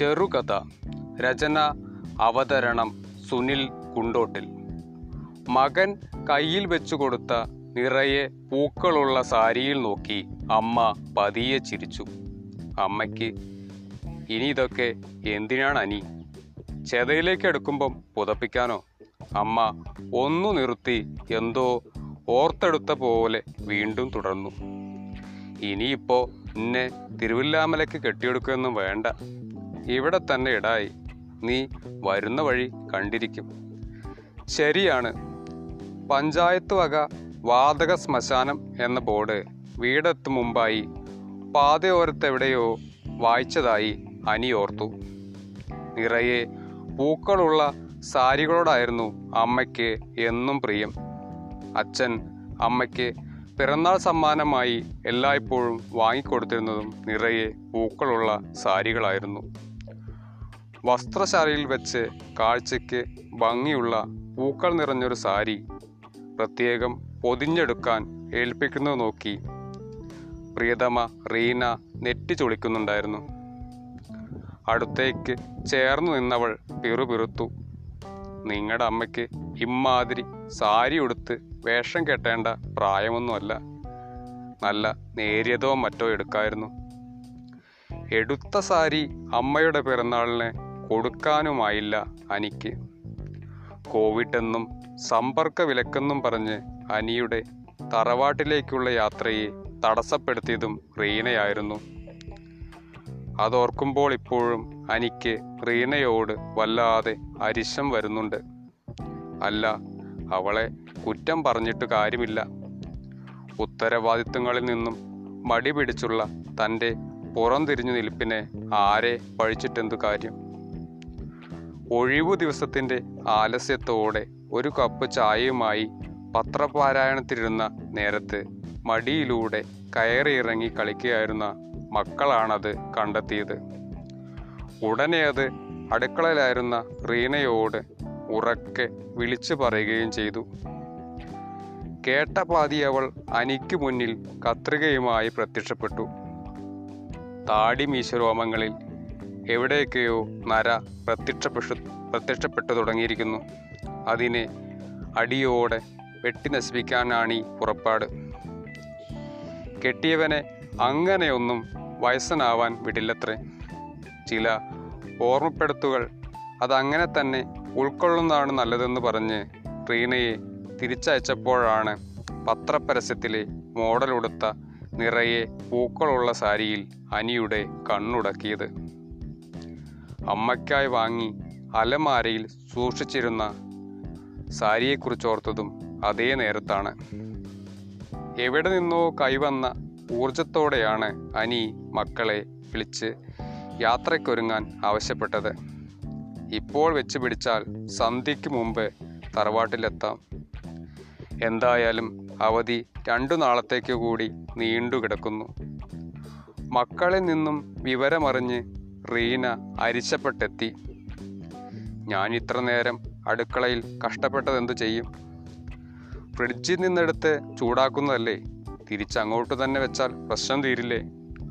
ചെറുകഥ. രചന അവതരണം സുനിൽ കുണ്ടോട്ടിൽ. മകൻ കയ്യിൽ വെച്ചു കൊടുത്ത നിറയെ പൂക്കളുള്ള സാരിയിൽ നോക്കി അമ്മ പതിയെ ചിരിച്ചു. അമ്മയ്ക്ക് ഇനി ഇതൊക്കെ എന്തിനാണ് അനി? ചെതയിലേക്ക് എടുക്കുമ്പം പുതപ്പിക്കാനോ? അമ്മ ഒന്നു നിർത്തി എന്തോ ഓർത്തെടുത്ത പോലെ വീണ്ടും തുടർന്നു. ഇനിയിപ്പോ എന്നെ തിരുവില്ലാമലയ്ക്ക് കെട്ടിയെടുക്കുകയൊന്നും വേണ്ട. ഇവിടെ തന്നെ ഇടായി. നീ വരുന്ന വഴി കണ്ടിരിക്കും. ശരിയാണ്. പഞ്ചായത്ത് വക വാതക ശ്മശാനം എന്ന ബോർഡ് വീടെത്തും മുമ്പായി പാതയോരത്തെവിടെയോ വായിച്ചതായി അനി ഓർത്തു നിറയെ പൂക്കളുള്ള സാരികളോടായിരുന്നു അമ്മയ്ക്ക് എന്നും പ്രിയം. അച്ഛൻ അമ്മയ്ക്ക് പിറന്നാൾ സമ്മാനമായി എല്ലായ്പ്പോഴും വാങ്ങിക്കൊടുത്തിരുന്നതും നിറയെ പൂക്കളുള്ള സാരികളായിരുന്നു. വസ്ത്രശാലയിൽ വെച്ച് കാഴ്ചയ്ക്ക് ഭംഗിയുള്ള പൂക്കൾ നിറഞ്ഞൊരു സാരി പ്രത്യേകം പൊതിഞ്ഞെടുക്കാൻ ഏൽപ്പിക്കുന്നത് നോക്കി പ്രിയതമ റീന നെറ്റി ചൊളിക്കുന്നുണ്ടായിരുന്നു. അടുത്തേക്ക് ചേർന്നു നിന്നവൾ പിറുപിറുത്തു. നിങ്ങളുടെ അമ്മയ്ക്ക് ഇമ്മാതിരി സാരി ഉടുത്ത് വേഷം കെട്ടേണ്ട പ്രായമൊന്നുമല്ല. നല്ല നേരിയതോ മറ്റോ എടുക്കായിരുന്നു. എടുത്ത സാരി അമ്മയുടെ പിറന്നാളിന് കൊടുക്കാനുമായില്ല അനിക്ക്. കോവിഡ് എന്നും സമ്പർക്ക വിലക്കെന്നും പറഞ്ഞ് അനിയുടെ തറവാട്ടിലേക്കുള്ള യാത്രയെ തടസ്സപ്പെടുത്തിയതും റീനയായിരുന്നു. അതോർക്കുമ്പോൾ ഇപ്പോഴും അനിക്ക് റീനയോട് വല്ലാതെ അരിശം വരുന്നുണ്ട്. അല്ല അവളെ കുറ്റം പറഞ്ഞിട്ട് കാര്യമില്ല. ഉത്തരവാദിത്വങ്ങളിൽ നിന്നും മടി പിടിച്ചുള്ള തന്റെ പുറംതിരിഞ്ഞു നിൽപ്പിനെ ആരെ പഴിച്ചിട്ടെന്തു കാര്യം? ഒഴിവു ദിവസത്തിന്റെ ആലസ്യത്തോടെ ഒരു കപ്പ് ചായയുമായി പത്രപാരായണത്തിരുന്ന നേരത്ത് മടിയിലൂടെ കയറിയിറങ്ങി കളിക്കുകയായിരുന്ന മക്കളാണത് കണ്ടെത്തിയത്. ഉടനെ അത് അടുക്കളയിലായിരുന്ന റീനയോട് ഉറക്കെ വിളിച്ചു പറയുകയും ചെയ്തു. കേട്ട പാതി അവൾ അനിക്ക് മുന്നിൽ കത്രികയുമായി പ്രത്യക്ഷപ്പെട്ടു. താടി മീശരോമങ്ങളിൽ എവിടെയൊക്കെയോ നര പ്രത്യക്ഷപ്പെട്ടു പ്രത്യക്ഷപ്പെട്ടു തുടങ്ങിയിരിക്കുന്നു? അതിനെ അടിയോടെ വെട്ടി നശിപ്പിക്കാനാണ് ഈ പുറപ്പാട്. കെട്ടിയവനെ അങ്ങനെയൊന്നും വയസ്സനാവാൻ വിടില്ലത്രേ. ചില ഓർമ്മപ്പെടുത്തുകൾ അതങ്ങനെ തന്നെ ഉൾക്കൊള്ളുന്നതാണ് നല്ലതെന്ന് പറഞ്ഞ് റീനയെ തിരിച്ചയച്ചപ്പോഴാണ് പത്രപരസ്യത്തിലെ മോഡലുടുത്ത നിറയെ പൂക്കളുള്ള സാരിയിൽ അനിയുടെ കണ്ണുടക്കിയത്. അമ്മയ്ക്കായി വാങ്ങി അലമാരയിൽ സൂക്ഷിച്ചിരുന്ന സാരിയെക്കുറിച്ചോർത്തതും അതേ നേരത്താണ്. എവിടെ നിന്നോ കൈവന്ന ഊർജത്തോടെയാണ് അനി മക്കളെ വിളിച്ച് യാത്രയ്ക്കൊരുങ്ങാൻ ആവശ്യപ്പെട്ടത്. ഇപ്പോൾ വെച്ച് പിടിച്ചാൽ സന്ധ്യയ്ക്ക് മുമ്പ് തറവാട്ടിലെത്താം. എന്തായാലും അവധി രണ്ടു നാളത്തേക്ക് കൂടി നീണ്ടു കിടക്കുന്നു മക്കളിൽ നിന്നും വിവരമറിഞ്ഞ് റീന അരിശപ്പെട്ടെത്തി. ഞാൻ ഇത്ര നേരം അടുക്കളയിൽ കഷ്ടപ്പെട്ടത് എന്തു ചെയ്യും? ഫ്രിഡ്ജിൽ നിന്നെടുത്ത് ചൂടാക്കുന്നതല്ലേ? തിരിച്ചങ്ങോട്ട് തന്നെ വെച്ചാൽ പ്രശ്നം തീരില്ലേ?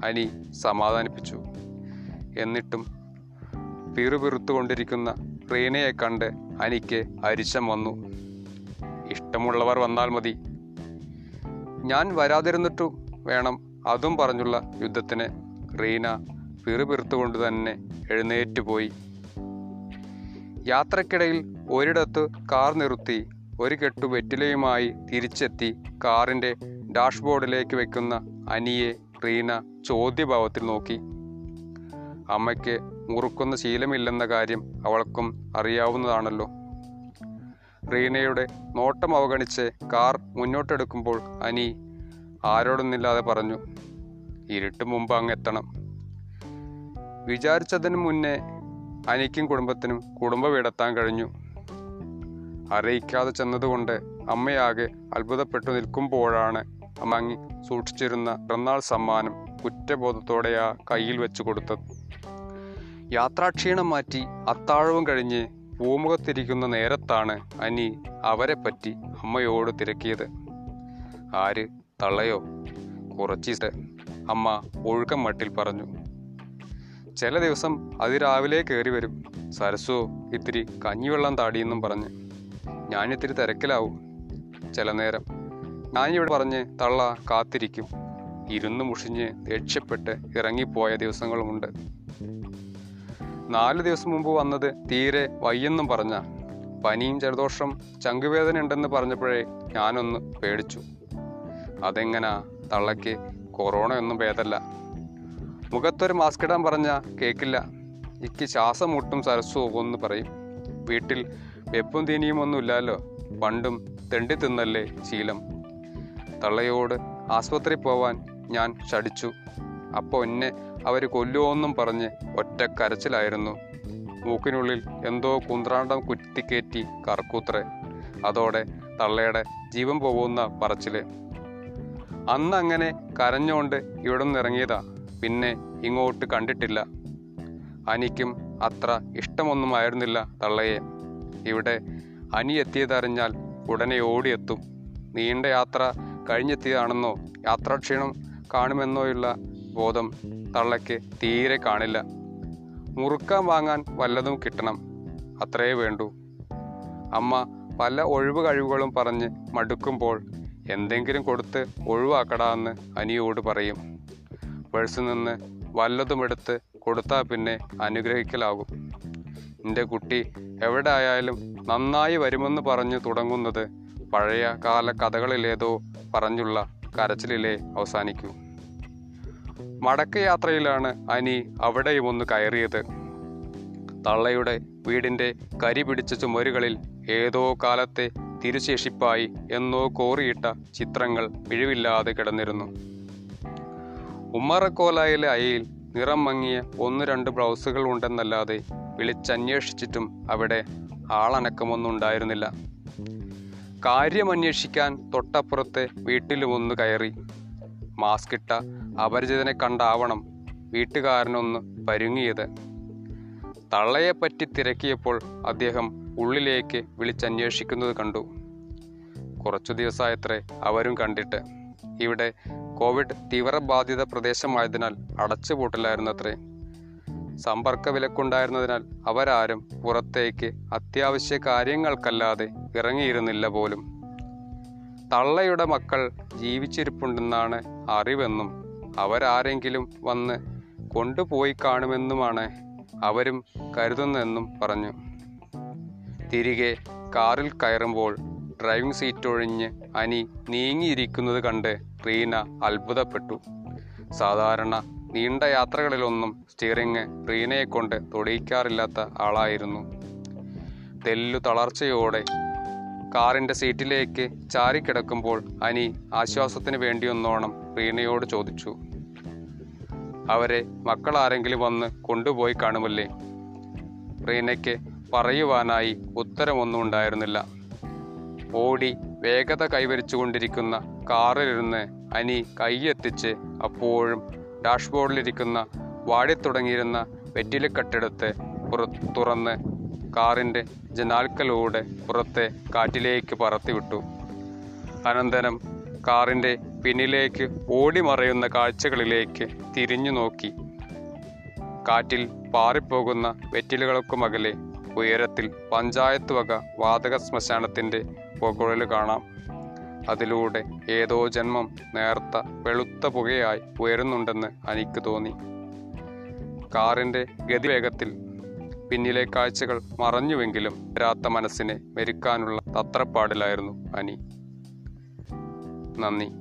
അനി സമാധാനിപ്പിച്ചു. എന്നിട്ടും പിറുപിറുത്തുകൊണ്ടിരിക്കുന്ന റീനയെ കണ്ട് അനിക്ക് അരിശം വന്നു. ഇഷ്ടമുള്ളവർ വന്നാൽ മതി. ഞാൻ വരാതിരുന്നിട്ടു വേണം. അതും പറഞ്ഞുള്ള യുദ്ധത്തിന് റീന പിറുപിറുത്തുകൊണ്ട് തന്നെ എഴുന്നേറ്റ് പോയി. യാത്രക്കിടയിൽ ഒരിടത്ത് കാർ നിർത്തി ഒരു കെട്ടു വെറ്റിലയുമായി തിരിച്ചെത്തി കാറിന്റെ ഡാഷ്ബോർഡിലേക്ക് വെക്കുന്ന അനിയെ റീന ചോദ്യഭാവത്തിൽ നോക്കി. അമ്മയ്ക്ക് മുറുക്കുന്ന ശീലമില്ലെന്ന കാര്യം അവൾക്കും അറിയാവുന്നതാണല്ലോ. റീനയുടെ നോട്ടം അവഗണിച്ച് കാർ മുന്നോട്ടെടുക്കുമ്പോൾ അനി ആരോടൊന്നില്ലാതെ പറഞ്ഞു ഇരുട്ട് മുമ്പ് അങ്ങ് എത്തണം. വിചാരിച്ചതിന് മുന്നേ അനിക്കും കുടുംബത്തിനും കുടുംബ വീടെത്താൻ കഴിഞ്ഞു. അറിയിക്കാതെ ചെന്നതുകൊണ്ട് അമ്മയാകെ അത്ഭുതപ്പെട്ടു നിൽക്കുമ്പോഴാണ് അമ്മങ്ങി സൂക്ഷിച്ചിരുന്ന പിറന്നാൾ സമ്മാനം കുറ്റബോധത്തോടെ ആ കയ്യിൽ വെച്ചു കൊടുത്തത്. യാത്രാക്ഷീണം മാറ്റി അത്താഴവും കഴിഞ്ഞ് പൂമുഖത്തിരിക്കുന്ന നേരത്താണ് അനി അവരെ പറ്റി അമ്മയോട് തിരക്കിയത്. ആര്? തള്ളയോ? കുറച്ചിട്ട് അമ്മ ഒഴുക്കം മട്ടിൽ പറഞ്ഞു. ചില ദിവസം അതിരാവിലെ കയറി വരും. സരസു ഇത്തിരി കഞ്ഞിവെള്ളം താടിയെന്നും പറഞ്ഞ്. ഞാനിത്തിരി തിരക്കിലാവും. ചില നേരം ഞാനിവിടെ പറഞ്ഞ് തള്ള കാത്തിരിക്കും. ഇരുന്ന് മുഷിഞ്ഞ് ദേഷ്യപ്പെട്ട് ഇറങ്ങിപ്പോയ ദിവസങ്ങളുമുണ്ട്. നാല് ദിവസം മുമ്പ് വന്നത് തീരെ വയ്യെന്നും പറഞ്ഞ പനിയും ജലദോഷം ചങ്കുവേദന ഉണ്ടെന്ന് പറഞ്ഞപ്പോഴേ ഞാനൊന്ന് പേടിച്ചു. അതെങ്ങനാ തള്ളയ്ക്ക് കൊറോണയൊന്നും ഭേദമല്ല മുഖത്തൊരു മാസ്ക് ഇടാൻ പറഞ്ഞ കേക്കില്ല. ഇക്ക് ശ്വാസം മുട്ടും സരസ്വോ ഒന്ന് പറയും. വീട്ടിൽ വെപ്പും തീനിയും ഒന്നും ഇല്ലല്ലോ. പണ്ടും തെണ്ടി തിന്നല്ലേ ശീലം. തള്ളയോട് ആസ്പത്രി പോവാൻ ഞാൻ ഷടിച്ചു അപ്പോൾ എന്നെ അവർ കൊല്ലുമോന്നും പറഞ്ഞ് ഒറ്റ കരച്ചിലായിരുന്നു. മൂക്കിനുള്ളിൽ എന്തോ കുന്ത്രാണ്ടം കുത്തിക്കേറ്റി കറക്കൂത്രേ അതോടെ തള്ളയുടെ ജീവൻ പോകുന്ന പറച്ചിൽ. അന്നങ്ങനെ കരഞ്ഞുകൊണ്ട് ഇവിടെ നിന്ന് ഇറങ്ങിയതാ. പിന്നെ ഇങ്ങോട്ട് കണ്ടിട്ടില്ല. അനിക്കും അത്ര ഇഷ്ടമൊന്നും ആയിരുന്നില്ല തള്ളയെ. ഇവിടെ അനി എത്തിയതറിഞ്ഞാൽ ഉടനെ ഓടിയെത്തും. നീണ്ട യാത്ര കഴിഞ്ഞെത്തിയതാണെന്നോ യാത്രാക്ഷീണം കാണുമെന്നോയുള്ള ബോധം തള്ളയ്ക്ക് തീരെ കാണില്ല. മുറുക്കാൻ വാങ്ങാൻ വല്ലതും കിട്ടണം അത്രയേ വേണ്ടൂ. അമ്മ പല ഒഴിവ് കഴിവുകളും പറഞ്ഞ് മടുക്കുമ്പോൾ എന്തെങ്കിലും കൊടുത്ത് ഒഴിവാക്കടാ എന്ന് അനിയോട് പറയും. പേഴ്സിൽ നിന്ന് വല്ലതും എടുത്ത് കൊടുത്താൽ പിന്നെ അനുഗ്രഹിക്കലാകും. എന്റെ കുട്ടി എവിടെ ആയാലും നന്നായി വരുമെന്ന് പറഞ്ഞു തുടങ്ങുന്നത് പഴയ കാല കഥകളിലേതോ പറഞ്ഞുള്ള കരച്ചിലിലെ അവസാനിക്കൂ. മടക്കയാത്രയിലാണ് അനി അവിടെയും ഒന്ന് കയറിയത്. തള്ളയുടെ വീടിന്റെ കരി പിടിച്ച ചുമരുകളിൽ ഏതോ കാലത്തെ തിരുശേഷിപ്പായി എന്നോ കോറിയിട്ട ചിത്രങ്ങൾ പിഴിവില്ലാതെ കിടന്നിരുന്നു. ഉമ്മറക്കോലായിലെ അയയിൽ നിറം മങ്ങിയ ഒന്ന് രണ്ട് ബ്ലൗസുകൾ ഉണ്ടെന്നല്ലാതെ വിളിച്ചന്വേഷിച്ചിട്ടും അവിടെ ആളനക്കമൊന്നും ഉണ്ടായിരുന്നില്ല കാര്യമന്വേഷിക്കാൻ തൊട്ടപ്പുറത്തെ വീട്ടിലുമൊന്ന് കയറി. മാസ്ക് ഇട്ട അപരിചിതനെ കണ്ടാവണം വീട്ടുകാരനൊന്ന് പരുങ്ങിയത്. തള്ളയെപ്പറ്റി തിരക്കിയപ്പോൾ അദ്ദേഹം ഉള്ളിലേക്ക് വിളിച്ചന്വേഷിക്കുന്നത് കണ്ടു. കുറച്ചു ദിവസമായത്രേ അവരും കണ്ടിട്ട്. ഇവിടെ കോവിഡ് തീവ്രബാധിത പ്രദേശമായതിനാൽ അടച്ചുപൂട്ടലായിരുന്നത്രേ. സമ്പർക്ക വിലക്കുണ്ടായിരുന്നതിനാൽ അവരാരും പുറത്തേക്ക് അത്യാവശ്യ കാര്യങ്ങൾക്കല്ലാതെ ഇറങ്ങിയിരുന്നില്ല പോലും. തള്ളയുടെ മക്കൾ ജീവിച്ചിരിപ്പുണ്ടെന്നാണ് അറിവെന്നും അവരാരെങ്കിലും വന്ന് കൊണ്ടുപോയി കാണുമെന്നുമാണ് അവരും കരുതുന്നതെന്നും പറഞ്ഞു. തിരികെ കാറിൽ കയറുമ്പോൾ ഡ്രൈവിംഗ് സീറ്റ് ഒഴിഞ്ഞ് അനി നീങ്ങിയിരിക്കുന്നത് കണ്ട് റീന അത്ഭുതപ്പെട്ടു. സാധാരണ നീണ്ട യാത്രകളിലൊന്നും സ്റ്റിയറിംഗ് റീനയെ കൊണ്ട് തൊടിയിക്കാറില്ലാത്ത ആളായിരുന്നു. തെല്ലു തളർച്ചയോടെ കാറിന്റെ സീറ്റിലേക്ക് ചാരിക്കിടക്കുമ്പോൾ അനി ആശ്വാസത്തിന് വേണ്ടിയൊന്നോണം റീനയോട് ചോദിച്ചു. അവരെ മക്കൾ ആരെങ്കിലും വന്ന് കൊണ്ടുപോയി കാണുമല്ലേ? റീനയ്ക്ക് പറയുവാനായി ഉത്തരമൊന്നും ഉണ്ടായിരുന്നില്ല. ഓടി വേഗത കൈവരിച്ചുകൊണ്ടിരിക്കുന്ന കാറിലിരുന്ന് അനി കൈയെത്തിച്ച് അപ്പോഴും ഡാഷ്ബോർഡിലിരിക്കുന്ന വാടിത്തുടങ്ങിയിരുന്ന വെറ്റിലക്കെട്ടെടുത്ത് പുറ തുറന്ന് കാറിന്റെ ജനാൽക്കലൂടെ പുറത്തെ കാറ്റിലേക്ക് പറത്തിവിട്ടു. അനന്തരം കാറിന്റെ പിന്നിലേക്ക് ഓടിമറയുന്ന കാഴ്ചകളിലേക്ക് തിരിഞ്ഞു നോക്കി. കാറ്റിൽ പാറിപ്പോകുന്ന വെറ്റിലുകൾക്കുമകലെ ഉയരത്തിൽ പഞ്ചായത്ത് വക വാതക ശ്മശാനത്തിന്റെ പുകഴൽ കാണാം. അതിലൂടെ ഏതോ ജന്മം നേർത്ത വെളുത്ത പുകയായി ഉയരുന്നുണ്ടെന്ന് എനിക്ക് തോന്നി. കാറിന്റെ ഗതിവേഗത്തിൽ പിന്നിലെ കാഴ്ചകൾ മറഞ്ഞുവെങ്കിലും വരാത്ത മനസ്സിനെ മെരുക്കാനുള്ള തത്രപ്പാടിലായിരുന്നു അനി. നന്ദി.